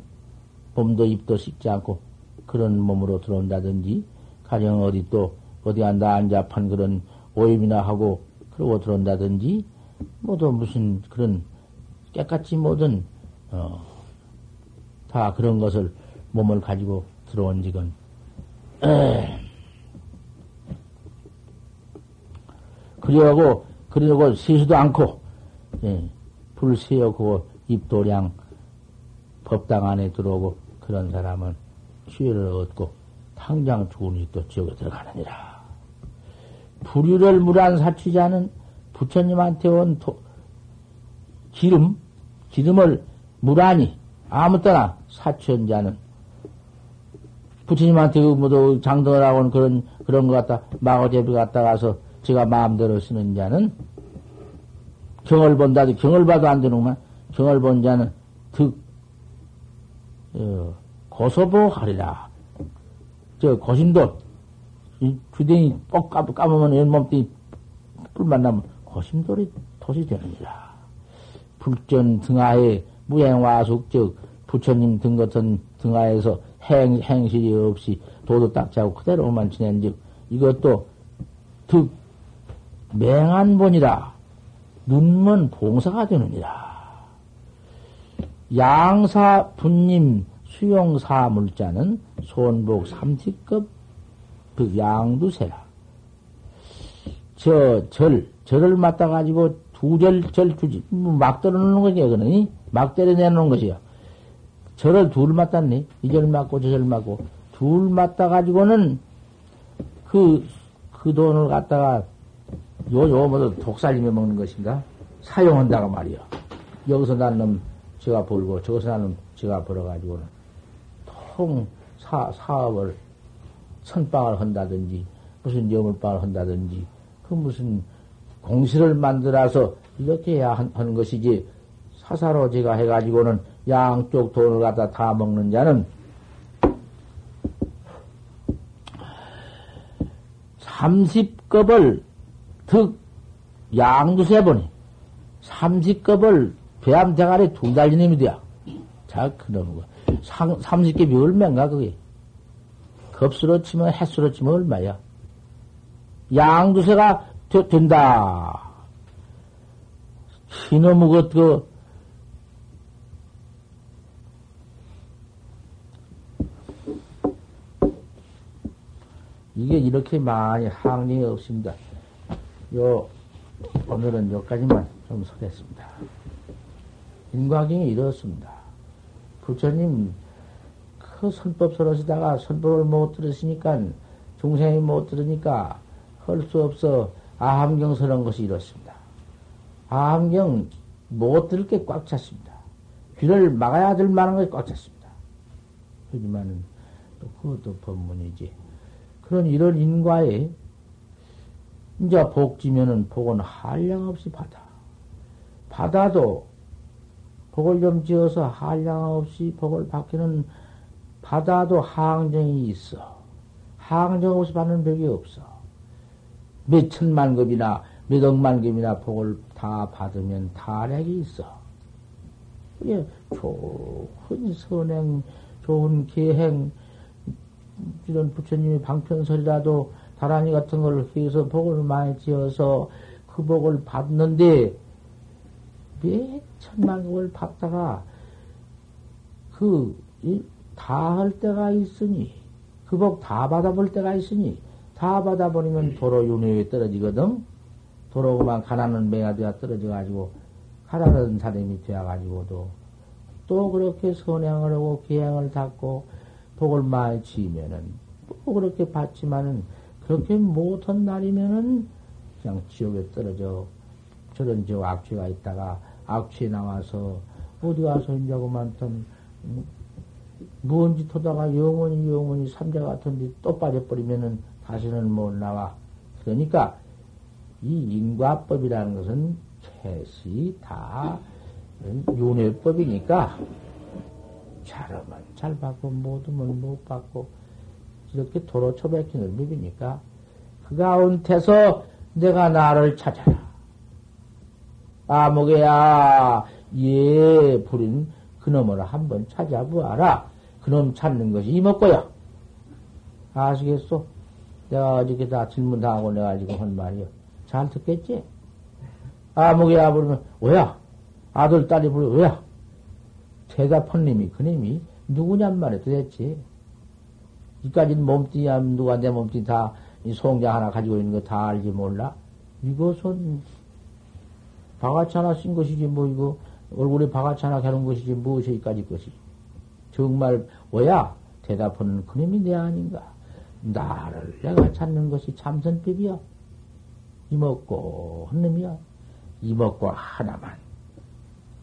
몸도 입도 씻지 않고 그런 몸으로 들어온다든지 가령 어디 또 어디 앉아 앉아판 그런 오임이나 하고 그러고 들어온다든지 모두 무슨 그런 깨끗이 모든 어, 다 그런 것을 몸을 가지고 들어온 지건 [clears throat] 그리고 그리고 세수도 않고 예, 불 세우고 입도량 법당 안에 들어오고 그런 사람은 취해를 얻고 당장 좋은 일도 지옥에 들어가느니라. 불유를 물한 사취자는 부처님한테 온 도, 기름, 기름을 물하니 아무 때나 사취한 자는 부처님한테 뭐도 장동을 하고는 그런, 그런 것 같다. 마고제비 갔다 가서 제가 마음대로 쓰는 자는 경을 본다도 경을 봐도 안 되는구만. 경을 본 자는 득, 어, 고소보하리라. 저 고심도, 이 주댕이 뻑 까, 까보면 연몸띠 불 만나면 고심돌이 도시 되느니라. 불전 등하에 무행와숙, 즉, 부처님 등 같은 등하에서 행, 행실이 없이 도도 딱지하고 그대로만 지낸 즉, 이것도 득, 맹한 본이라. 눈먼 봉사가 되느니라. 양사 분님 수용사 물자는 손복 삼십급 그 양두세라. 저 절, 절을 맞다 가지고 두 절, 절 주지. 뭐막 때려놓는 거지, 그거는. 막 때려 내놓는 것이야. 절을 둘 맞았네. 이절 맞고 저 절 맞고. 둘 맞다 가지고는 그, 그 돈을 갖다가 요, 요, 뭐, 독살림에 먹는 것인가? 사용한다가 말이야. 여기서 난놈 제가 벌고, 저기서 난놈 제가 벌어가지고는 통 사, 사업을 선빵을 한다든지, 무슨 여물빵을 한다든지, 그 무슨 공시를 만들어서 이렇게 해야 하는 것이지, 사사로 제가 해가지고는 양쪽 돈을 갖다 다 먹는 자는 삼십급을 득 양두세 번이 삼십급을 배암 대가리 두 달린 놈이 돼야. 자, 그놈 거. 삼십급이 얼마인가, 그게? 급수로 치면 횟수로 치면 얼마야? 양두세가 되, 된다. 이놈의 것, 그, 이게 이렇게 많이 항쟁이 없습니다. 요, 오늘은 여기까지만 좀 서겠습니다. 인과경이 이렇습니다. 부처님, 그 선법 서러시다가 선법을 못 들으시니까, 중생이 못 들으니까, 할 수 없어 아함경 서는 것이 이렇습니다. 아함경 못 들을 게 꽉 찼습니다. 귀를 막아야 될 만한 것이 꽉 찼습니다. 하지만은, 또 그것도 법문이지. 그런 이런 인과에 이제 복지면은 복은 한량 없이 받아. 받아도 복을 좀 지어서 한량 없이 복을 받기는 받아도 항정이 있어. 항정 없이 받는 벽이 없어. 몇 천만 급이나 몇 억만 급이나 복을 다 받으면 탄핵이 있어. 그게 좋은 선행, 좋은 계행, 이런 부처님이 방편설이라도 다란이 같은 걸 해서 복을 많이 지어서 그 복을 받는데 몇 천만 복을 받다가 그 다 할 때가 있으니 그 복 다 받아볼 때가 있으니 다 받아버리면 도로 윤회에 떨어지거든. 도로 그만 가난한 매가 되어 떨어져 가지고 가난한 사람이 되어 가지고도 또 그렇게 선행을 하고 기행을 닦고 복을 많이 지으면은 뭐 그렇게 받지만은 그렇게 못한 날이면은 그냥 지옥에 떨어져 저런 저 악취가 있다가 악취에 나와서 어디 가서 이제 그만큼 무언 짓 하다가 영원히 영원히 삼자 같은데 또 빠져버리면은 다시는 못 나와. 그러니까 이 인과법이라는 것은 캐시 다 윤회법이니까 잘하면 잘 받고 못하면 못 받고 이렇게 도로 초백hin을 비비니까 그 가운데서 내가 나를 찾아라. 아무개야 예그 그놈을 한번 찾아보아라. 그놈 찾는 것이 이먹고야. 아시겠소? 내가 어저께 다 질문 당하고 내가 지금 한 말이요. 잘 듣겠지? 아무개야 부르면, 왜야? 아들, 딸이 부르면, 왜야? 대답한 님이, 그님이 누구냔 말이야, 도대체. 이까지는 몸뚱이야, 누가 내 몸뚱이 다, 이 송장 하나 가지고 있는 거 다 알지 몰라? 이것은, 바가치 하나 쓴 것이지, 뭐, 이거, 얼굴에 바가치 하나 겨눈 것이지, 무엇이 이까지 것이. 정말, 왜야? 대답하는 그님이 내 아닌가? 나를 내가 찾는 것이 참선법이야. 이먹고 한 놈이야. 이먹고 하나만.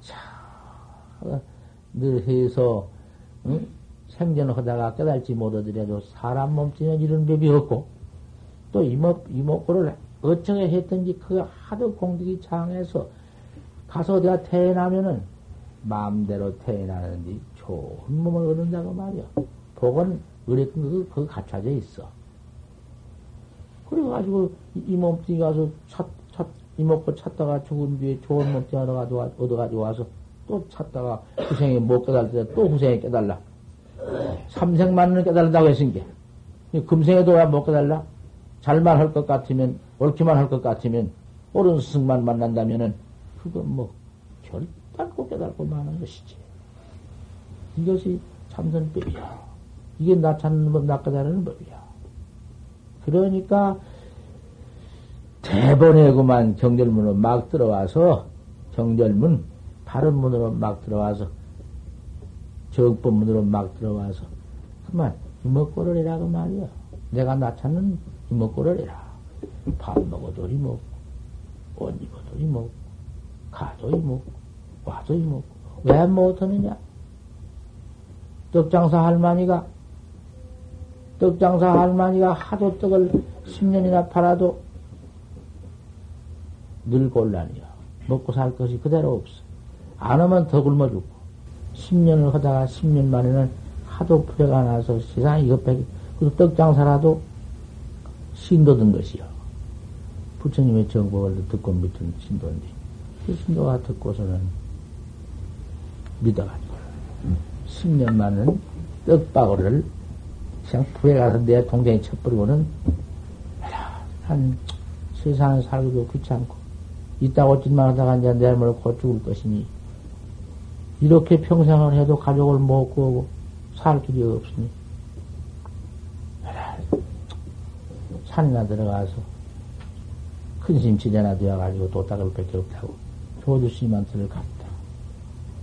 자, 늘 해서 응? 생전하다가 깨달지 못하더라도 사람 몸뚱이는 이런 법이 없고 또 이먹 이먹고를 어쩌게 했든지 그 하도 공덕이 장해서 가서 내가 태어나면은 마음대로 태어나는지 좋은 몸을 얻는다고 말이야. 복은 의뢰금 그, 그거 갖춰져 있어. 그래가지고 이 몸뚱이 가서 찾, 찾, 이먹고 찾다가 죽은 뒤에 좋은 몸뚱이 얻어가지고, 얻어가지고 와서 또 찾다가 후생에 못 깨달을 때 또 후생에 깨달라. 삼생만은 깨달는다고 했으니까. 금생에도 왜 못 깨달라? 잘만 할 것 같으면, 옳기만 할 것 같으면, 옳은 스승만 만난다면은, 그건 뭐, 결단코 깨달고 마는 것이지. 이것이 참선법이야. 이게 나 찾는 법, 나 깨달는 법이야. 그러니까, 대번에 그만 경절문으로 막 들어와서, 경절문, 바른 문으로 막 들어와서, 정법문으로 막 들어와서, 그만, 이먹고를 해라, 그 말이야. 내가 나 찾는 이먹고를 해라. 밥 먹어도 이먹고, 옷 입어도 이먹고, 가도 이먹고, 와도 이먹고. 왜 못하느냐? 떡장사 할머니가 떡장사 할머니가 하도 떡을 10년이나 팔아도 늘 곤란이야. 먹고 살 것이 그대로 없어. 안 하면 더 굶어 죽고. 10년을 하다가 10년 만에는 하도 풀려가 나서 세상이 옆에, 그 떡장사라도 신도 든 것이요. 부처님의 정법을 듣고 믿은 신도인데, 그 신도가 듣고서는 믿어가지고, 10년 만은 떡바구를 그냥 부에 가서 내 동생이 쳐버리고는 한 세상에 살기도 귀찮고 이따 찌만 하다가 이제 내일모레 곧 죽을 것이니 이렇게 평생을 해도 가족을 못 구하고 살 길이 없으니 산이나 들어가서 큰 심치대나 되어가지고 도딱을 밖에 없다고 조주스님한테를 갔다.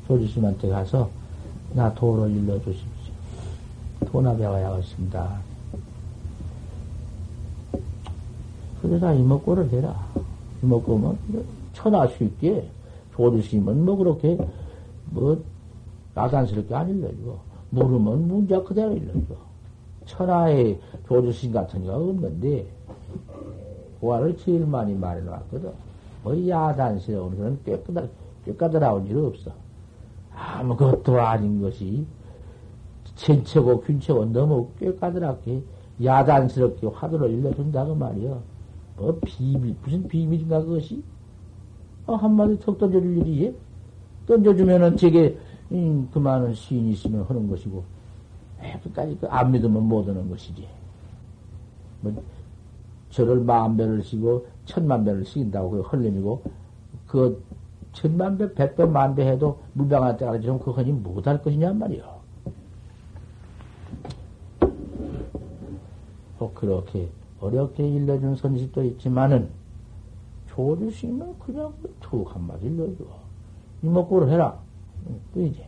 조주스님한테 가서 나 도를 일러주십시오. 도나 배워야겠습니다. 그래서 이먹고를 해라. 이먹고면 뭐 천하 쉽게 조주시면 뭐 그렇게 뭐 나단스럽게 안 일러주고 모르면 문제 그대로 일러주고 천하의 조주신 같은 거 없는데 고아를 제일 많이 말해놨거든. 뭐 야단스러운 그런 깨끗하, 깨끗하다운 일 없어. 아무것도 아닌 것이 천체고 균체고 너무 꾀까다랗게 야단스럽게 화두를 일러준다고 말이여. 뭐 비밀, 무슨 비밀인가 그것이? 어, 한마디 턱 던져줄 일이지? 던져주면은 제게, 음, 그 많은 시인이 있으면 하는 것이고, 에, 끝까지 그안 믿으면 못 하는 것이지. 뭐, 저를 만배를 쓰고 천만 배를 쓰긴다고 그 헐림이고, 그 천만 배, 백배, 만배 해도 물방울 때까지 좀 그거니 못할 것이냐 말이요. 꼭 그렇게 어렵게 일러준 선식도 있지만은 조주시면 그냥 툭 한마디 일러줘. 이목구를 해라. 그이지.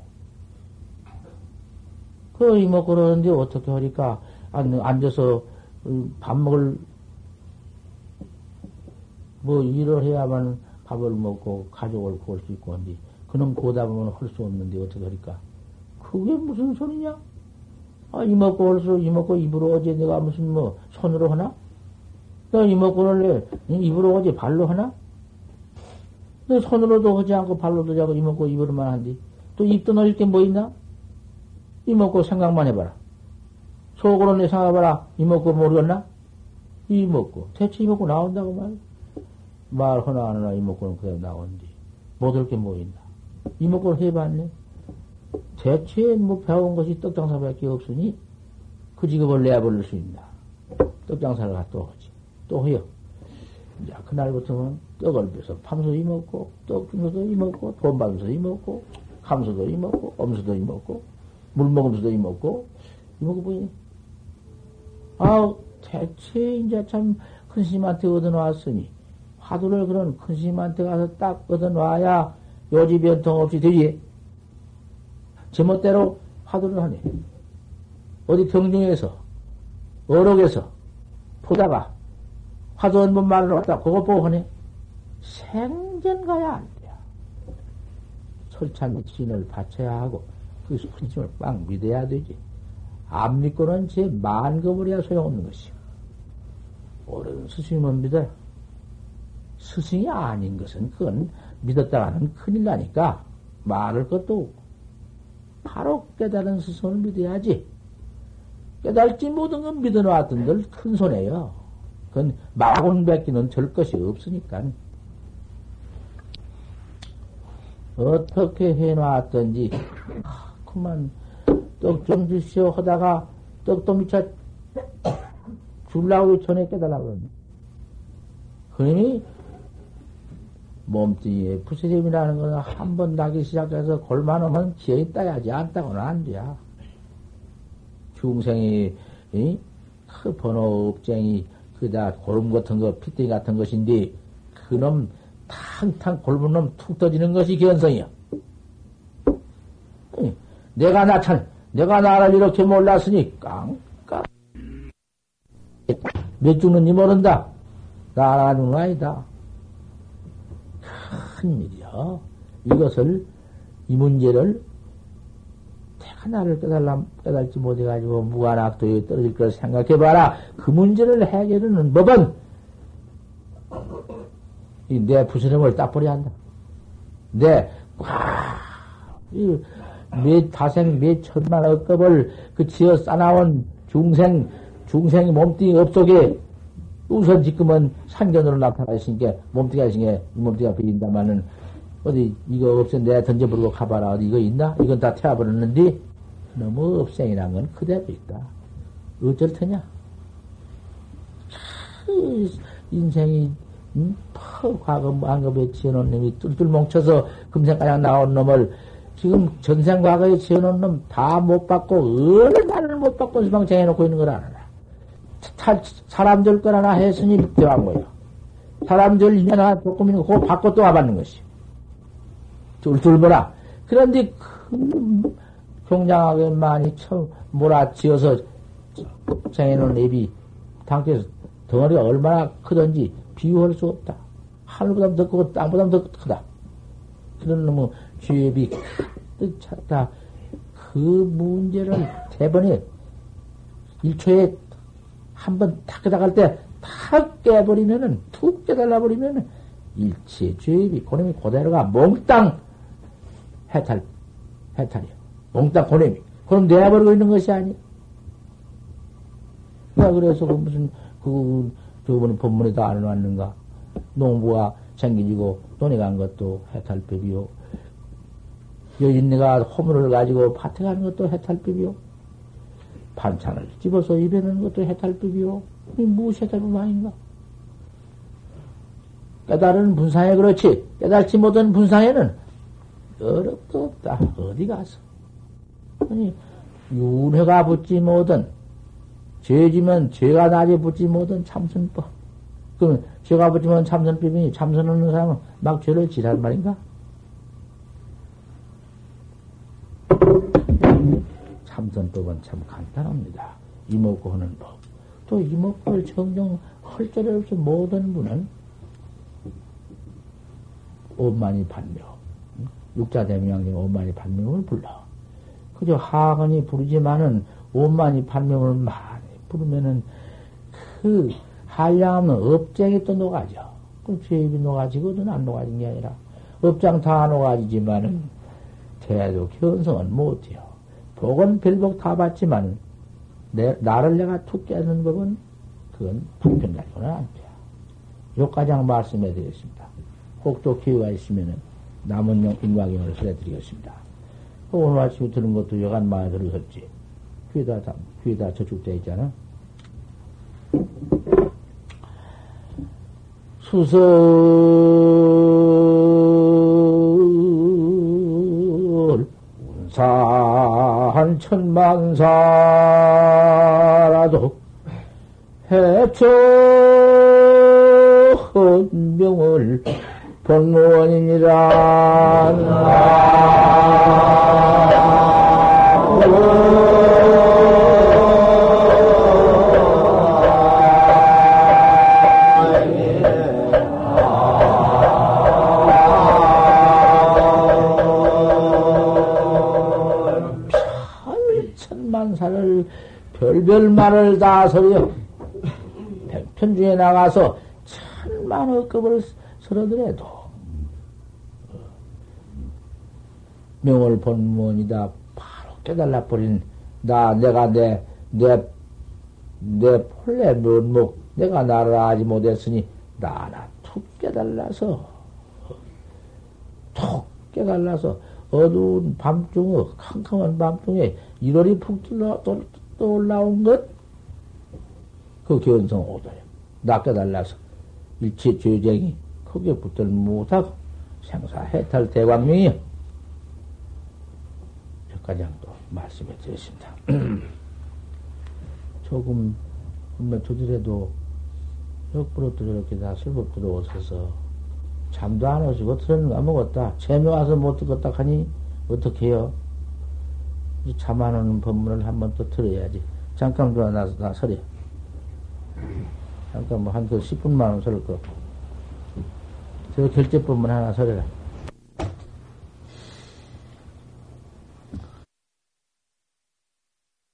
그 이목구를 하는데 어떻게 하니까 앉아서 밥 먹을 뭐 일을 해야만 밥을 먹고 가족을 구할 수 있고 한데 그놈 보면 할수 없는데 어떻게 하니까 그게 무슨 소리냐? 아, 이먹고 올수 이먹고 입으로 어제 내가 무슨 뭐 손으로 하나? 너 이먹고를 내 입으로 어제 발로 하나? 너 손으로도 하지 않고 발로도 자고 이먹고 입으로만 한디 또 입도 넣을 게 뭐 있나? 이먹고 생각만 해봐라. 속으로 내 생각해봐라. 이먹고 모르겠나? 이먹고 대체 이먹고 나온다고 말. 말 하나 안 하나 이먹고는 그대로 나온디. 못할 게 뭐 있나? 이먹고를 해봤네. 대체 뭐 배운 것이 떡장사밖에 없으니 그 직업을 내버릴 수 있나. 떡장사를 갖다 오지. 또 해요. 이제 그날부터는 떡을 빼서 밤수도 이먹고, 떡 주면서도 이먹고, 돈 받으면서 이먹고, 감수도 이먹고, 엄수도 이먹고, 물 먹으면서도 이먹고, 이먹고 보니, 아우, 대체 이제 참 큰 스님한테 얻어놓았으니, 화두를 그런 큰 스님한테 가서 딱 얻어놔야 요지 변통 없이 되지. 제멋대로 화두를 하네. 어디 병중에서, 어록에서, 보다가, 화두 한번 말을 왔다, 그거 보고 하네. 생전 가야 안 돼요. 철찬 신을 바쳐야 하고, 그 스님을 빵 믿어야 되지. 안 믿고는 제 만급을 해야 소용없는 것이요. 옳은 스승님은 믿어요. 스승이 아닌 것은 그건 믿었다가는 큰일 나니까 말할 것도. 바로 깨달은 스승을 믿어야지. 깨달지 못한 건 믿어놨던 들 큰 손해요. 그건 마군 뱉기는 될 것이 없으니까. 어떻게 해놨던지, 아, 그만, 떡 좀 주시오 하다가, 떡도 미쳐 [coughs] 줄라고 전에 깨달라 그러네. 그러니, 몸뚱이에 부처님이라는 것은 한번 나기 시작해서 골만하면 기어이 따야지. 안 따고는 안 돼. 중생이, 이? 그 번호 업쟁이, 그다 고름 같은 거, 피덩이 같은 것인데, 그놈 탕탕 골문 놈툭 떠지는 것이 견성이야. 내가 나찬, 내가 나를 이렇게 몰랐으니 깡깡. 몇 죽는지 모른다. 나라는 아니다. 큰 일이요. 이것을, 이 문제를 내가 나를 깨달라, 깨달지 못해가지고 무한악도에 떨어질 걸 생각해봐라. 그 문제를 해결하는 법은 내 부스럼을 따버려야 한다. 내, 와, 이, 몇 다생, 몇 천만 억급을 그 지어 싸나온 중생, 중생이 몸뚱이 업속에 우선 지금은 상견으로 나타나 있으니까 몸뚱이가 있으니까 몸뚱이가 보인다마는 어디 이거 없어 내가 던져버리고 가봐라 어디 이거 있나? 이건 다 태워버렸는데 너무 업생이란 건 그대로 있다. 어쩔 테냐? 인생이 음? 과거 안급에 지어놓은 놈이 뚫뚫 뭉쳐서 금생가량 나온 놈을 지금 전생 과거에 지어놓은 놈 다 못 받고 얼마나 못 받고 수방 정해놓고 있는 걸 알아라. 사람들 걸 하나 했으니 대한 거예요. 사람들 인연 하나 거 그거 받고 또 와받는 것이. 뚫뚫 보라. 그런데 큰 경장하게 많이 처음 몰아치어서 정해놓은 앱이 당께서 덩어리가 얼마나 크든지 비유할 수 없다. 하늘보다 더 크고 땅보다 더 크다. 그런 놈의 죄비 찼다. 그 문제를 대번에 1초에 한번탁 깨달을 때탁 깨버리면은, 툭 깨달아 버리면은, 일체 죄비, 고놈이 그대로가 몽땅 해탈, 해탈이요. 몽땅 고놈이. 그럼 내버리고 있는 것이 아니 야. 그래서 그 무슨, 그, 저번에 본문에도 안 해놨는가? 농부가 챙기지고 돈이 간 것도 해탈법이요. 여인네가 호물을 가지고 밭에 가는 것도 해탈법이요. 반찬을 집어서 입에 넣는 것도 해탈법이요. 무엇이 해탈법 아닌가? 깨달은 분상에 그렇지. 깨달지 못한 분상에는 어렵도 없다. 어디 가서. 아니, 윤회가 붙지 못한 죄지면 죄가 낮에 붙지 못한 참선법. 그러면 죄가 붙지면 참선법이니 참선하는 사람은 막 죄를 지랄 말인가? 참선법은 참 간단합니다. 이목구 하는 법. 또 이목구를 정정 할 자리 없이 모든 분은 오만이 반명, 육자 대명의 오만이 반명을 불러. 그저 하건이 부르지만은 오만이 반명을 말 부르면은 그 한량없는 업장이 또 녹아져. 그 죄입이 녹아지거든 안 녹아진 게 아니라 업장 다 녹아지지만은 대도 견성은 못해요. 복은 별복 다 받지만 내, 나를 내가 툭 깨는 법은 그건 방편 가지고는 안 돼요. 요가장 말씀해 드리겠습니다. 혹또 기회가 있으면은 남은 인과경을 설해 드리겠습니다. 오늘 아침에 들은 것도 여간 많이 들었었지. 귀에다, 귀에다 저축돼 있잖아. 수설 운 산 천만사라도 해초 헌명을 본원이니라. 별별 말을 다 서려. 백편 중에 나가서 천만의 급을 서러더라도. 명을 본문이다. 바로 깨달아 버린 나 내가 내 내 내 본래 면목 내가 나를 알지 못했으니 나나 툭 깨달라서 툭 깨달라서 어두운 밤중에 캄캄한 밤중에 1월이 푹 떠, 떠, 떠올라온 것, 그 견성 오도요. 낚여달라서 일체 죄쟁이 크게 붙들 못하고 생사 해탈 대광명이요. 여기까지도 말씀해 드렸습니다. [clears throat] 조금, 분명 두드려도 역부로 또 저렇게 다 술법 들어오셔서 잠도 안 오시고 들었는가 먹었다. 재미 와서 못 듣겠다 하니 어떻게 해요? 잠안 오는 법문을 한 번 또 들어야지. 잠깐 들어 나서 나 서려. 잠깐 뭐 한 그 10분만 원 서를 거. 저 결제 법문 하나 서려라.